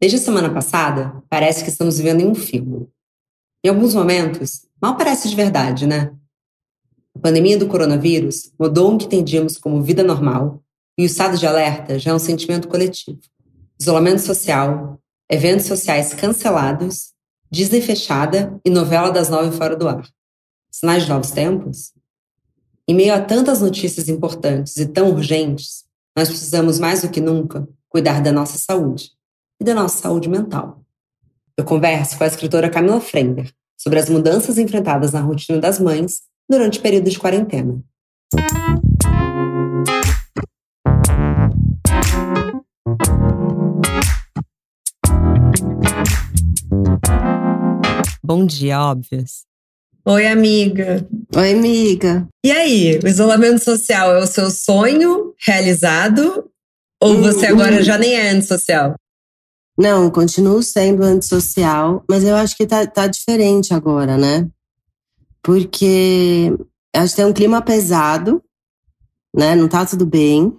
Desde a semana passada, parece que estamos vivendo em um filme. Em alguns momentos, mal parece de verdade, né? A pandemia do coronavírus mudou o que entendíamos como vida normal e o estado de alerta já é um sentimento coletivo. Isolamento social, eventos sociais cancelados, Disney fechada e novela das nove fora do ar. Sinais de novos tempos? Em meio a tantas notícias importantes e tão urgentes, nós precisamos mais do que nunca cuidar da nossa saúde e da nossa saúde mental. Eu converso com a escritora Camila Frender sobre as mudanças enfrentadas na rotina das mães durante o período de quarentena. Bom dia, óbvios. Oi, amiga. Oi, amiga. E aí, o isolamento social é o seu sonho realizado? Ou você agora já nem é antissocial? Não, continuo sendo antissocial, mas eu acho que tá, tá diferente agora, né? Porque acho que tem um clima pesado, né? Não tá tudo bem.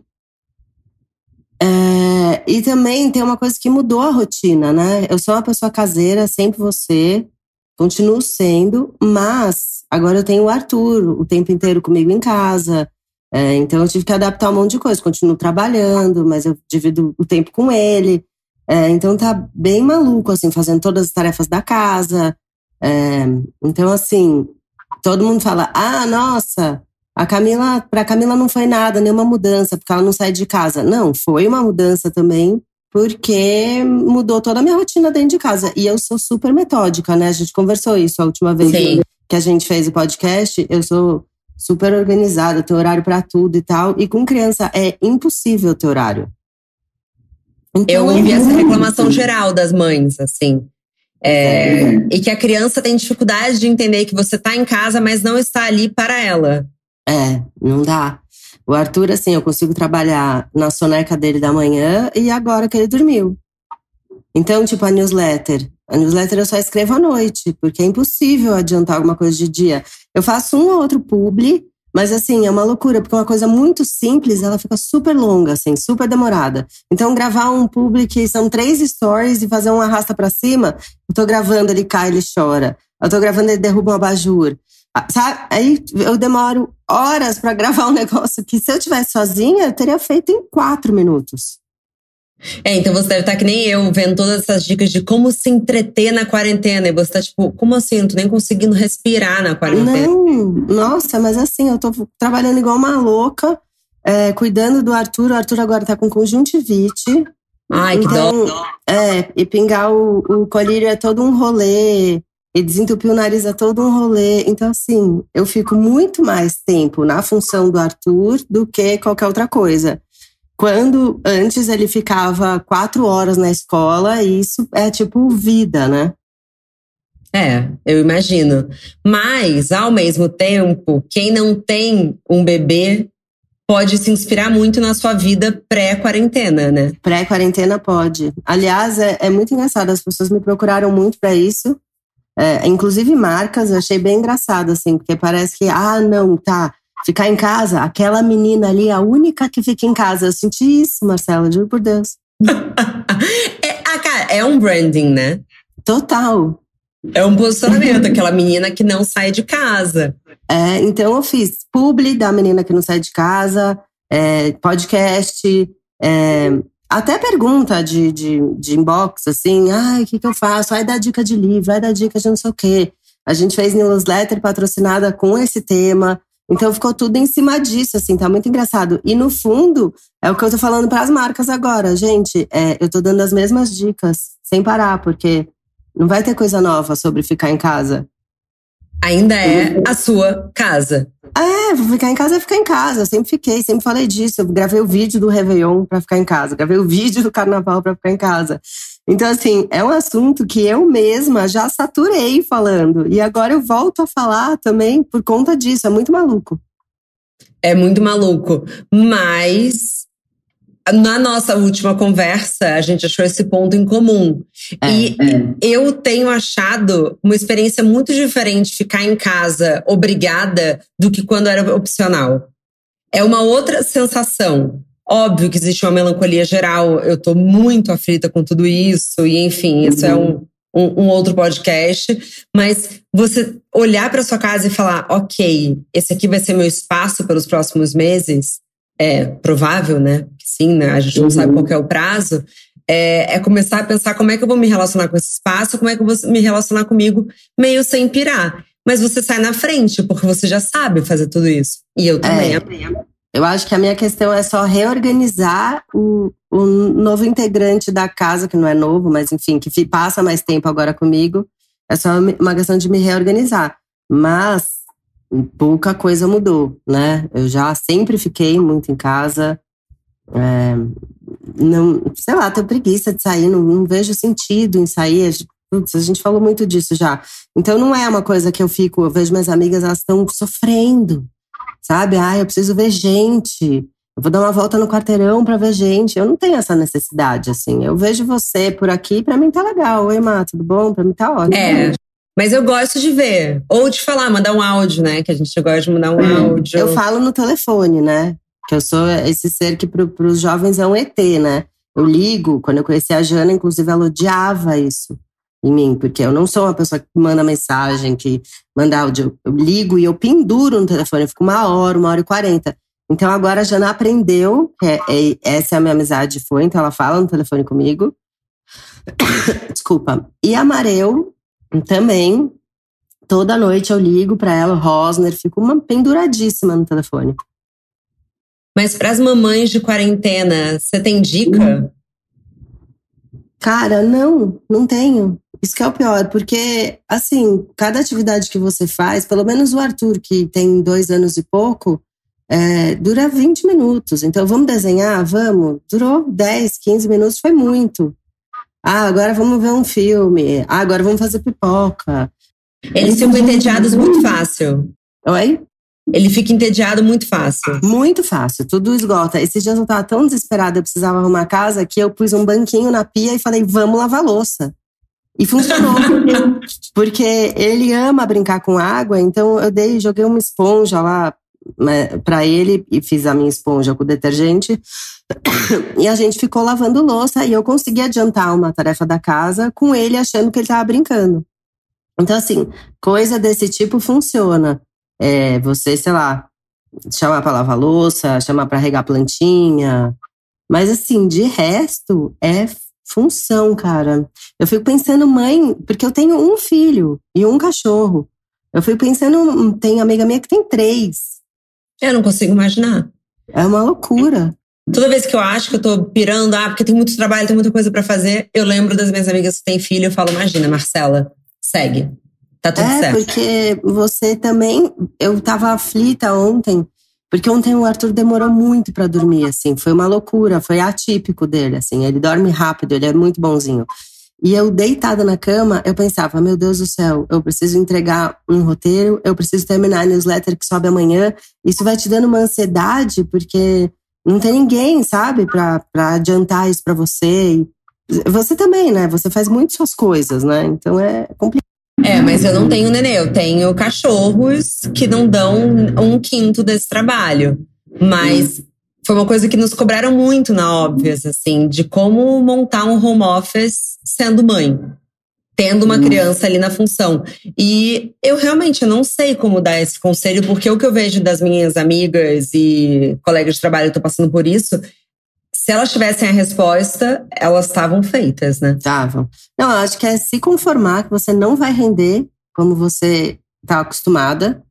É, e também tem uma coisa que mudou a rotina, né? Eu sou uma pessoa caseira, sempre você, continuo sendo, mas agora eu tenho o Arthur o tempo inteiro comigo em casa. É, então eu tive que adaptar um monte de coisa. Continuo trabalhando, mas eu divido o tempo com ele. É, então tá bem maluco, assim, fazendo todas as tarefas da casa. É, então, assim, todo mundo fala: ah, nossa, a Camila, para Camila não foi nada, nenhuma mudança, porque ela não sai de casa. Não, foi uma mudança também, porque mudou toda a minha rotina dentro de casa. E eu sou super metódica, né? A gente conversou isso a última vez Sim. que a gente fez o podcast. Eu sou super organizada, tenho horário para tudo e tal. E com criança é impossível ter horário. Então, eu ouvi essa reclamação geral das mães, assim. É, e que a criança tem dificuldade de entender que você está em casa, mas não está ali para ela. É, não dá. O Arthur, assim, eu consigo trabalhar na soneca dele da manhã e agora que ele dormiu. Então, tipo, a newsletter. A newsletter eu só escrevo à noite, porque é impossível adiantar alguma coisa de dia. Eu faço um ou outro publi, mas assim, é uma loucura, porque uma coisa muito simples, ela fica super longa, assim, super demorada. Então, gravar um public são três stories e fazer um arrasta para cima, eu tô gravando, ele cai, ele chora. Eu tô gravando, ele derruba um abajur. Ah, sabe? Aí eu demoro horas para gravar um negócio que se eu tivesse sozinha, eu teria feito em quatro minutos. É, então você deve estar que nem eu, vendo todas essas dicas de como se entreter na quarentena. E você tá tipo, como assim? Eu tô nem conseguindo respirar na quarentena. Não, nossa, mas assim, eu tô trabalhando igual uma louca, é, cuidando do Arthur. O Arthur agora tá com conjuntivite. Ai, então, que dó. É, e pingar o, o colírio é todo um rolê. E desentupir o nariz é todo um rolê. Então, assim, eu fico muito mais tempo na função do Arthur do que qualquer outra coisa. Quando antes ele ficava quatro horas na escola, isso é tipo vida, né? É, eu imagino. Mas, ao mesmo tempo, quem não tem um bebê pode se inspirar muito na sua vida pré-quarentena, né? Pré-quarentena pode. Aliás, é, é, muito engraçado, as pessoas me procuraram muito para isso. É, inclusive marcas, eu achei bem engraçado, assim, porque parece que, ah, não, tá, Ficar em casa, aquela menina ali, a única que fica em casa. Eu senti isso, Marcela, juro por Deus. é, ah, é um branding, né? Total. É um posicionamento, aquela menina que não sai de casa. É, então eu fiz publi da menina que não sai de casa, é, podcast, é, até pergunta de, de, de inbox, assim, ai, o que, que eu faço? Vai dar dica de livro, vai dar dica de não sei o quê. A gente fez newsletter patrocinada com esse tema. Então ficou tudo em cima disso, assim, tá muito engraçado. E no fundo, é o que eu tô falando para as marcas agora. Gente, é, eu tô dando as mesmas dicas, sem parar, porque não vai ter coisa nova sobre ficar em casa. Ainda é a sua casa. É, vou ficar em casa é ficar em casa. Eu sempre fiquei, sempre falei disso. Eu gravei o vídeo do Réveillon para ficar em casa, gravei o vídeo do Carnaval para ficar em casa. Então, assim, é um assunto que eu mesma já saturei falando. E agora eu volto a falar também por conta disso. É muito maluco. É muito maluco. Mas na nossa última conversa, a gente achou esse ponto em comum. É, e é. eu tenho achado uma experiência muito diferente ficar em casa obrigada do que quando era opcional. É uma outra sensação. Óbvio que existe uma melancolia geral, eu tô muito aflita com tudo isso, e enfim, isso é um, um, um outro podcast. Mas você olhar para sua casa e falar, ok, esse aqui vai ser meu espaço pelos próximos meses, é provável, né? Sim, né? A gente não uhum. sabe qual é o prazo. É, é, começar a pensar como é que eu vou me relacionar com esse espaço, como é que eu vou me relacionar comigo, meio sem pirar. Mas você sai na frente, porque você já sabe fazer tudo isso. E eu também. É, eu acho que a minha questão é só reorganizar o, o novo integrante da casa, que não é novo, mas enfim, que passa mais tempo agora comigo. É só uma questão de me reorganizar. Mas pouca coisa mudou, né? Eu já sempre fiquei muito em casa. É, não, sei lá, tenho preguiça de sair, não, não vejo sentido em sair. Putz, a gente falou muito disso já. Então não é uma coisa que eu fico, eu vejo minhas amigas, elas estão sofrendo, sabe? Ah, eu preciso ver gente. Eu vou dar uma volta no quarteirão para ver gente. Eu não tenho essa necessidade, assim. Eu vejo você por aqui, para mim tá legal. Oi, Má, tudo bom? Para mim tá ótimo. É. Mas eu gosto de ver. Ou de falar, mandar um áudio, né? Que a gente gosta de mandar um áudio. Eu falo no telefone, né? Que eu sou esse ser que para os jovens é um ET, né? Eu ligo, quando eu conheci a Jana, inclusive ela odiava isso em mim, porque eu não sou uma pessoa que manda mensagem, que manda áudio. Eu ligo e eu penduro no telefone, eu fico uma hora, uma hora e quarenta. Então agora a Jana aprendeu, é, é, essa é a minha amizade foi, então ela fala no telefone comigo. Desculpa. E a Mareu também, toda noite eu ligo para ela, Rosner, fico uma penduradíssima no telefone. Mas para as mamães de quarentena, você tem dica? Cara, não, não tenho. Isso que é o pior, porque, assim, cada atividade que você faz, pelo menos o Arthur, que tem dois anos e pouco, é, dura 20 minutos. Então, vamos desenhar? Vamos. Durou 10, 15 minutos, foi muito. Ah, agora vamos ver um filme. Ah, agora vamos fazer pipoca. Eles ficam entediados muito fácil. Oi? Ele fica entediado muito fácil. Muito fácil, tudo esgota. Esses dias eu tava tão desesperada, eu precisava arrumar a casa, que eu pus um banquinho na pia e falei, vamos lavar louça. E funcionou, porque ele ama brincar com água, então eu dei, joguei uma esponja lá para ele e fiz a minha esponja com detergente. E a gente ficou lavando louça e eu consegui adiantar uma tarefa da casa com ele achando que ele estava brincando. Então, assim, coisa desse tipo funciona. É, você, sei lá, chamar para lavar louça, chamar para regar plantinha. Mas, assim, de resto, é função, cara. Eu fico pensando, mãe, porque eu tenho um filho e um cachorro. Eu fico pensando, tem amiga minha que tem três. Eu não consigo imaginar. É uma loucura. Toda vez que eu acho que eu tô pirando, ah, porque tem muito trabalho, tem muita coisa para fazer, eu lembro das minhas amigas que têm filho e falo, imagina, Marcela, segue. Tá tudo é, certo. porque você também. Eu tava aflita ontem, porque ontem o Arthur demorou muito para dormir, assim. Foi uma loucura, foi atípico dele, assim. Ele dorme rápido, ele é muito bonzinho. E eu deitada na cama, eu pensava, meu Deus do céu, eu preciso entregar um roteiro, eu preciso terminar a newsletter que sobe amanhã. Isso vai te dando uma ansiedade, porque não tem ninguém, sabe, para adiantar isso para você. Você também, né? Você faz muito suas coisas, né? Então é complicado. É, mas eu não tenho nenê, eu tenho cachorros que não dão um quinto desse trabalho. Mas foi uma coisa que nos cobraram muito na Óbvias, assim, de como montar um home office sendo mãe, tendo uma criança ali na função. E eu realmente não sei como dar esse conselho, porque o que eu vejo das minhas amigas e colegas de trabalho que estão passando por isso se elas tivessem a resposta, elas estavam feitas, né? Estavam. Não, eu acho que é se conformar que você não vai render como você está acostumada,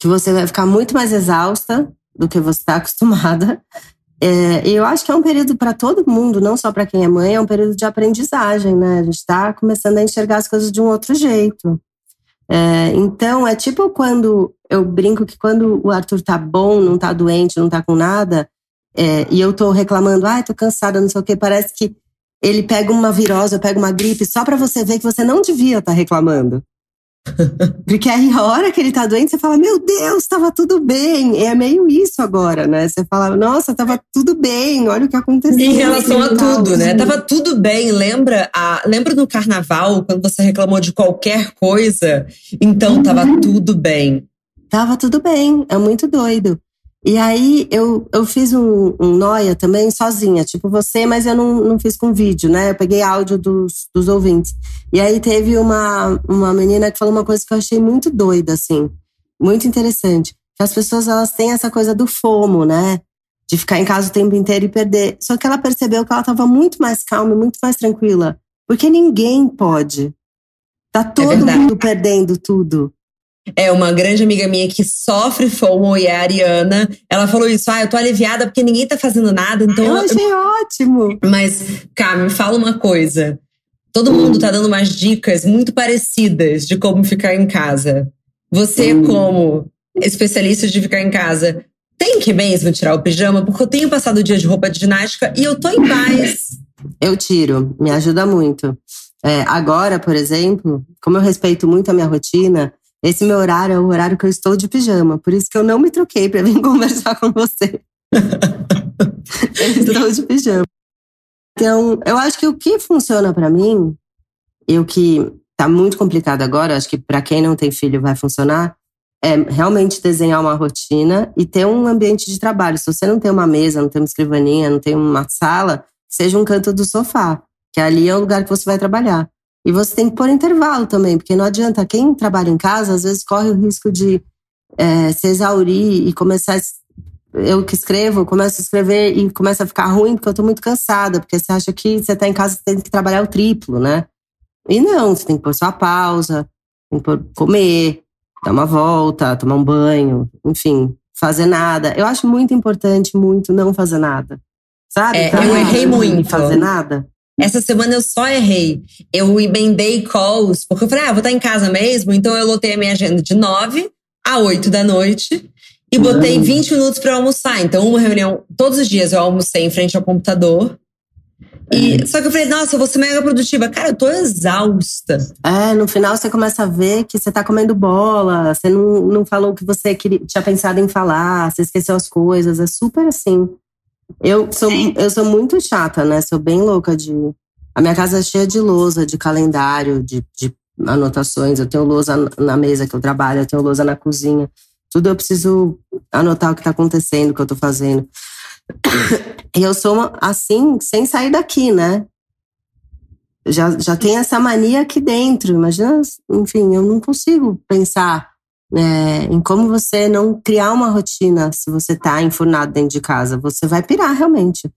que você vai ficar muito mais exausta do que você está acostumada. É, eu acho que é um período para todo mundo, não só para quem é mãe, é um período de aprendizagem, né? A gente está começando a enxergar as coisas de um outro jeito. É, então, é tipo quando eu brinco que quando o Arthur tá bom, não tá doente, não tá com nada, é, e eu tô reclamando, ai, ah, tô cansada, não sei o que, parece que ele pega uma virose, pega uma gripe, só para você ver que você não devia estar tá reclamando. Porque aí a hora que ele tá doente, você fala, meu Deus, tava tudo bem. É meio isso agora, né? Você fala, nossa, tava tudo bem, olha o que aconteceu. Em relação a tudo, né? Tava tudo bem. Lembra, a, lembra no carnaval, quando você reclamou de qualquer coisa? Então tava uhum. tudo bem. Tava tudo bem, é muito doido. E aí eu, eu fiz um, um noia também sozinha, tipo você, mas eu não, não fiz com vídeo, né? Eu peguei áudio dos, dos ouvintes. E aí teve uma, uma menina que falou uma coisa que eu achei muito doida, assim, muito interessante. Que as pessoas elas têm essa coisa do fomo, né? De ficar em casa o tempo inteiro e perder. Só que ela percebeu que ela estava muito mais calma, muito mais tranquila. Porque ninguém pode. Tá é todo é mundo perdendo tudo. É uma grande amiga minha que sofre FOMO e é a Ariana. Ela falou isso: ah, eu tô aliviada porque ninguém tá fazendo nada. Então eu achei eu... ótimo. Mas, cá, me fala uma coisa. Todo mundo tá dando umas dicas muito parecidas de como ficar em casa. Você, hum. como especialista de ficar em casa, tem que mesmo tirar o pijama? Porque eu tenho passado o dia de roupa de ginástica e eu tô em paz. Eu tiro, me ajuda muito. É, agora, por exemplo, como eu respeito muito a minha rotina, esse meu horário é o horário que eu estou de pijama. Por isso que eu não me troquei para vir conversar com você. eu estou de pijama. Então, eu acho que o que funciona para mim, e o que tá muito complicado agora, acho que para quem não tem filho vai funcionar, é realmente desenhar uma rotina e ter um ambiente de trabalho. Se você não tem uma mesa, não tem uma escrivaninha, não tem uma sala, seja um canto do sofá que ali é o lugar que você vai trabalhar. E você tem que pôr intervalo também, porque não adianta. Quem trabalha em casa, às vezes corre o risco de é, se exaurir e começar. Eu que escrevo, começo a escrever e começa a ficar ruim porque eu tô muito cansada, porque você acha que você tá em casa, você tem que trabalhar o triplo, né? E não, você tem que pôr sua pausa, tem que pôr, comer, dar uma volta, tomar um banho, enfim, fazer nada. Eu acho muito importante, muito, não fazer nada. Sabe? É, eu errei muito. Fazer nada. Essa semana eu só errei. Eu emendei calls, porque eu falei, ah, vou estar em casa mesmo, então eu lotei a minha agenda de 9 a 8 da noite e botei 20 minutos para almoçar. Então, uma reunião, todos os dias eu almocei em frente ao computador. E, só que eu falei, nossa, eu vou ser mega produtiva. Cara, eu tô exausta. É, no final você começa a ver que você tá comendo bola, você não, não falou o que você queria, tinha pensado em falar, você esqueceu as coisas. É super assim. Eu sou, eu sou muito chata, né? Sou bem louca de. A minha casa é cheia de lousa, de calendário, de, de anotações. Eu tenho lousa na mesa que eu trabalho, eu tenho lousa na cozinha. Tudo eu preciso anotar o que está acontecendo, o que eu estou fazendo. E eu sou uma, assim, sem sair daqui, né? Já, já tem essa mania aqui dentro. Imagina, enfim, eu não consigo pensar é, em como você não criar uma rotina se você está enfurnado dentro de casa. Você vai pirar realmente.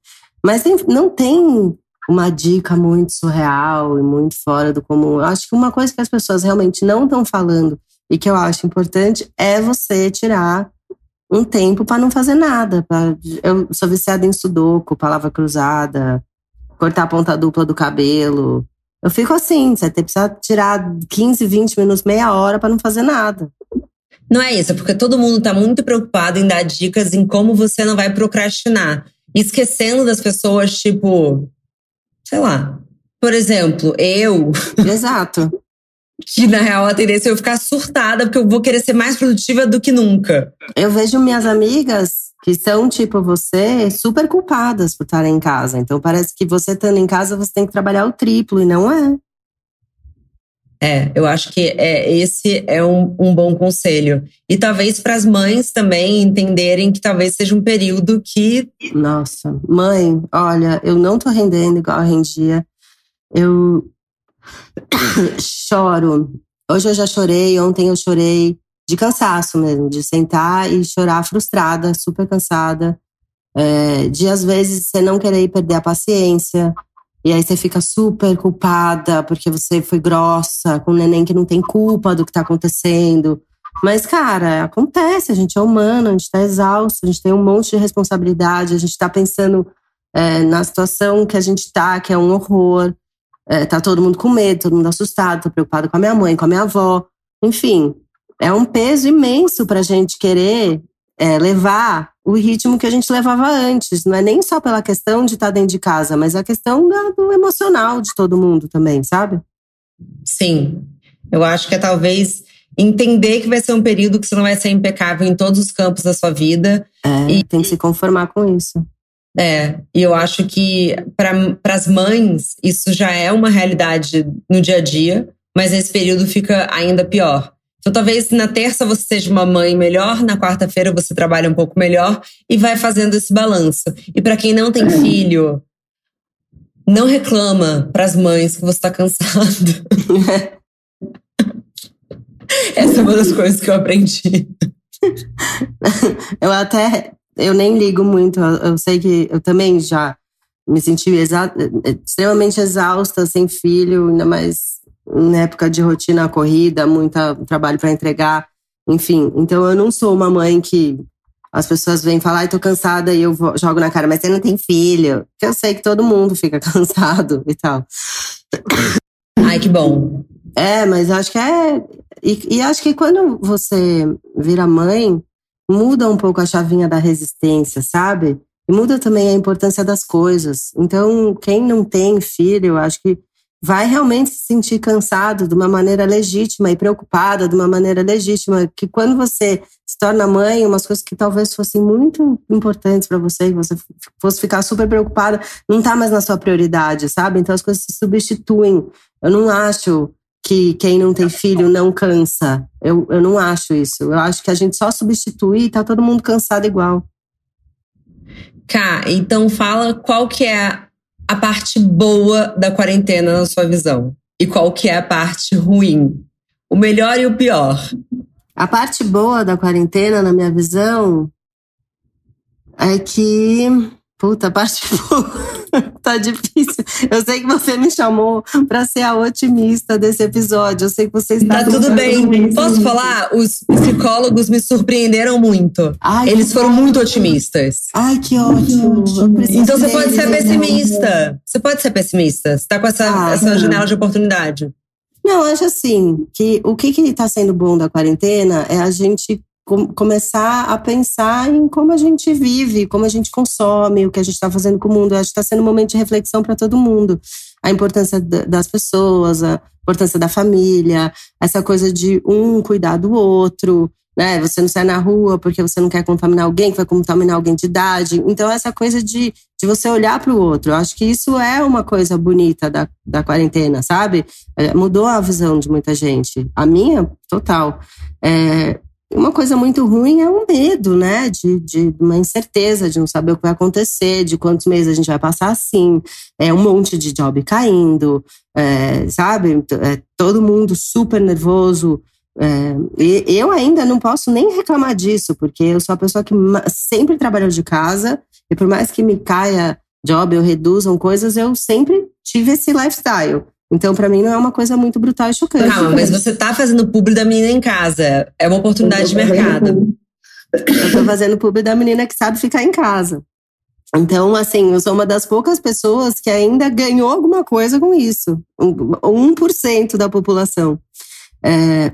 Mas tem, não tem uma dica muito surreal e muito fora do comum. Eu acho que uma coisa que as pessoas realmente não estão falando e que eu acho importante é você tirar um tempo para não fazer nada. Pra, eu sou viciada em sudoku, palavra cruzada, cortar a ponta dupla do cabelo. Eu fico assim, você precisa tirar 15, 20 minutos, meia hora para não fazer nada. Não é isso, é porque todo mundo está muito preocupado em dar dicas em como você não vai procrastinar. Esquecendo das pessoas, tipo, sei lá. Por exemplo, eu. Exato. que na real a tendência é eu ficar surtada, porque eu vou querer ser mais produtiva do que nunca. Eu vejo minhas amigas que são tipo você, super culpadas por estarem em casa. Então parece que você estando em casa, você tem que trabalhar o triplo, e não é. É, eu acho que é, esse é um, um bom conselho. E talvez para as mães também entenderem que talvez seja um período que. Nossa, mãe, olha, eu não tô rendendo igual eu rendia. Eu choro. Hoje eu já chorei, ontem eu chorei de cansaço mesmo, de sentar e chorar frustrada, super cansada. É, de às vezes você não querer perder a paciência, e aí você fica super culpada porque você foi grossa com um neném que não tem culpa do que tá acontecendo. Mas, cara, acontece, a gente é humano, a gente tá exausto, a gente tem um monte de responsabilidade, a gente tá pensando é, na situação que a gente tá, que é um horror. É, tá todo mundo com medo, todo mundo assustado, tô preocupado com a minha mãe, com a minha avó. Enfim, é um peso imenso pra gente querer é, levar o ritmo que a gente levava antes. Não é nem só pela questão de estar dentro de casa, mas a questão do emocional de todo mundo também, sabe? Sim. Eu acho que é talvez entender que vai ser um período que você não vai ser impecável em todos os campos da sua vida. É, e tem que se conformar com isso. É, e eu acho que para as mães isso já é uma realidade no dia a dia, mas esse período fica ainda pior Então, talvez na terça você seja uma mãe melhor, na quarta-feira você trabalha um pouco melhor e vai fazendo esse balanço. E para quem não tem filho, não reclama para as mães que você está cansado. Essa é uma das coisas que eu aprendi. eu até eu nem ligo muito. Eu sei que eu também já me senti exa extremamente exausta, sem filho, ainda mais na época de rotina corrida, muita trabalho para entregar, enfim. Então eu não sou uma mãe que as pessoas vêm falar, ai, tô cansada e eu vou, jogo na cara, mas você não tem filho. Porque eu sei que todo mundo fica cansado e tal. Ai, que bom. É, mas acho que é. E, e acho que quando você vira mãe, muda um pouco a chavinha da resistência, sabe? E muda também a importância das coisas. Então, quem não tem filho, eu acho que vai realmente se sentir cansado de uma maneira legítima e preocupada de uma maneira legítima, que quando você se torna mãe, umas coisas que talvez fossem muito importantes para você, que você fosse ficar super preocupada, não tá mais na sua prioridade, sabe? Então as coisas se substituem. Eu não acho que quem não tem filho não cansa. Eu, eu não acho isso. Eu acho que a gente só substitui e tá todo mundo cansado igual. Cá, então fala qual que é a parte boa da quarentena na sua visão e qual que é a parte ruim. O melhor e o pior. A parte boa da quarentena, na minha visão, é que Puta, parte tá difícil. Eu sei que você me chamou para ser a otimista desse episódio. Eu sei que você está. Tá tudo bem. Posso falar? Os psicólogos me surpreenderam muito. Ai, Eles foram bom. muito otimistas. Ai, que ótimo. Então você pode ser pessimista. Você pode ser pessimista. Você tá com essa, ah, essa janela de oportunidade. Não, acho assim que o que está sendo bom da quarentena é a gente começar a pensar em como a gente vive, como a gente consome, o que a gente está fazendo com o mundo. Acho que está sendo um momento de reflexão para todo mundo. A importância das pessoas, a importância da família, essa coisa de um cuidar do outro, né? Você não sai na rua porque você não quer contaminar alguém, que vai contaminar alguém de idade. Então, essa coisa de, de você olhar para o outro. Eu acho que isso é uma coisa bonita da, da quarentena, sabe? É, mudou a visão de muita gente. A minha, total. É, uma coisa muito ruim é o medo, né? De, de uma incerteza, de não saber o que vai acontecer, de quantos meses a gente vai passar assim. É um monte de job caindo, é, sabe? É, todo mundo super nervoso. É, eu ainda não posso nem reclamar disso, porque eu sou a pessoa que sempre trabalhou de casa, e por mais que me caia job ou reduzam coisas, eu sempre tive esse lifestyle. Então, para mim, não é uma coisa muito brutal e chocante. Calma, mas você tá fazendo publi da menina em casa. É uma oportunidade de mercado. Eu tô fazendo publi da menina que sabe ficar em casa. Então, assim, eu sou uma das poucas pessoas que ainda ganhou alguma coisa com isso. 1% da população. É,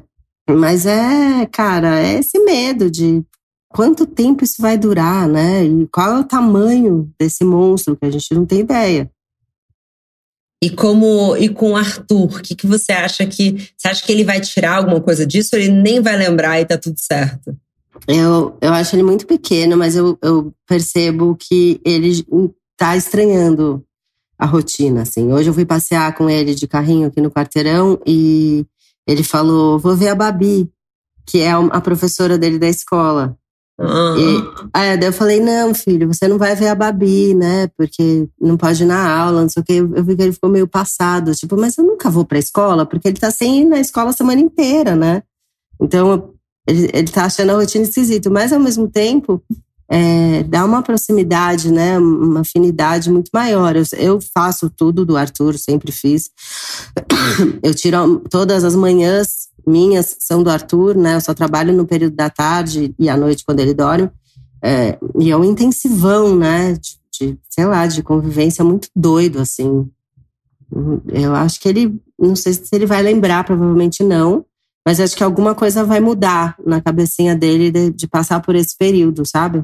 mas é, cara, é esse medo de quanto tempo isso vai durar, né? E qual é o tamanho desse monstro que a gente não tem ideia. E como e com o Arthur, o que, que você acha que. Você acha que ele vai tirar alguma coisa disso ou ele nem vai lembrar e tá tudo certo? Eu, eu acho ele muito pequeno, mas eu, eu percebo que ele tá estranhando a rotina, assim. Hoje eu fui passear com ele de carrinho aqui no quarteirão e ele falou: vou ver a Babi, que é a professora dele da escola. E, aí eu falei, não, filho, você não vai ver a Babi, né? Porque não pode ir na aula, não sei o quê. Eu vi que ele ficou meio passado, tipo, mas eu nunca vou pra escola, porque ele tá sem ir na escola a semana inteira, né? Então, ele, ele tá achando a rotina esquisita. Mas, ao mesmo tempo, é, dá uma proximidade, né? Uma afinidade muito maior. Eu, eu faço tudo do Arthur, sempre fiz. Eu tiro todas as manhãs minhas são do Arthur, né? Eu só trabalho no período da tarde e à noite quando ele dorme. É, e é um intensivão, né? De, de, sei lá, de convivência muito doido, assim. Eu acho que ele, não sei se ele vai lembrar, provavelmente não, mas acho que alguma coisa vai mudar na cabecinha dele de, de passar por esse período, sabe?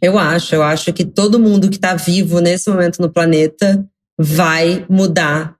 Eu acho, eu acho que todo mundo que está vivo nesse momento no planeta vai mudar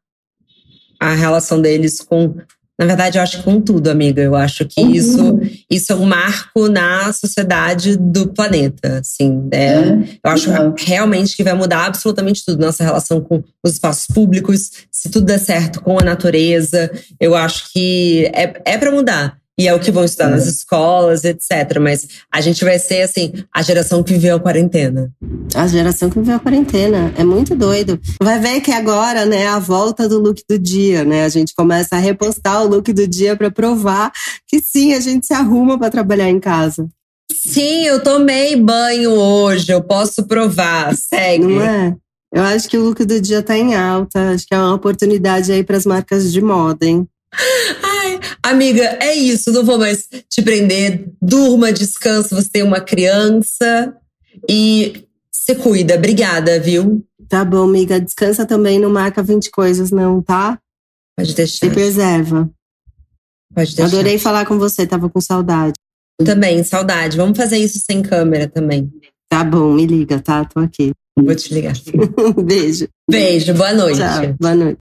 a relação deles com na verdade, eu acho que com tudo, amiga. Eu acho que uhum. isso, isso é um marco na sociedade do planeta. Assim, é, é. Eu acho uhum. realmente que vai mudar absolutamente tudo. Nossa relação com os espaços públicos, se tudo der certo com a natureza. Eu acho que é, é para mudar. E é o que vão estudar é. nas escolas, etc. Mas a gente vai ser, assim, a geração que viveu a quarentena. A geração que viveu a quarentena. É muito doido. Vai ver que agora, né, a volta do look do dia, né? A gente começa a repostar o look do dia para provar que sim, a gente se arruma para trabalhar em casa. Sim, eu tomei banho hoje, eu posso provar. Segue. Não é? Eu acho que o look do dia tá em alta. Acho que é uma oportunidade aí para as marcas de moda, hein? Amiga, é isso. Não vou mais te prender. Durma, descansa. Você tem uma criança e se cuida. Obrigada, viu? Tá bom, amiga. Descansa também. Não marca 20 coisas, não, tá? Pode deixar. Se preserva. Pode deixar. Adorei falar com você. Tava com saudade. Também, saudade. Vamos fazer isso sem câmera também. Tá bom, me liga, tá? Tô aqui. Vou te ligar. Beijo. Beijo, boa noite. Tchau, boa noite.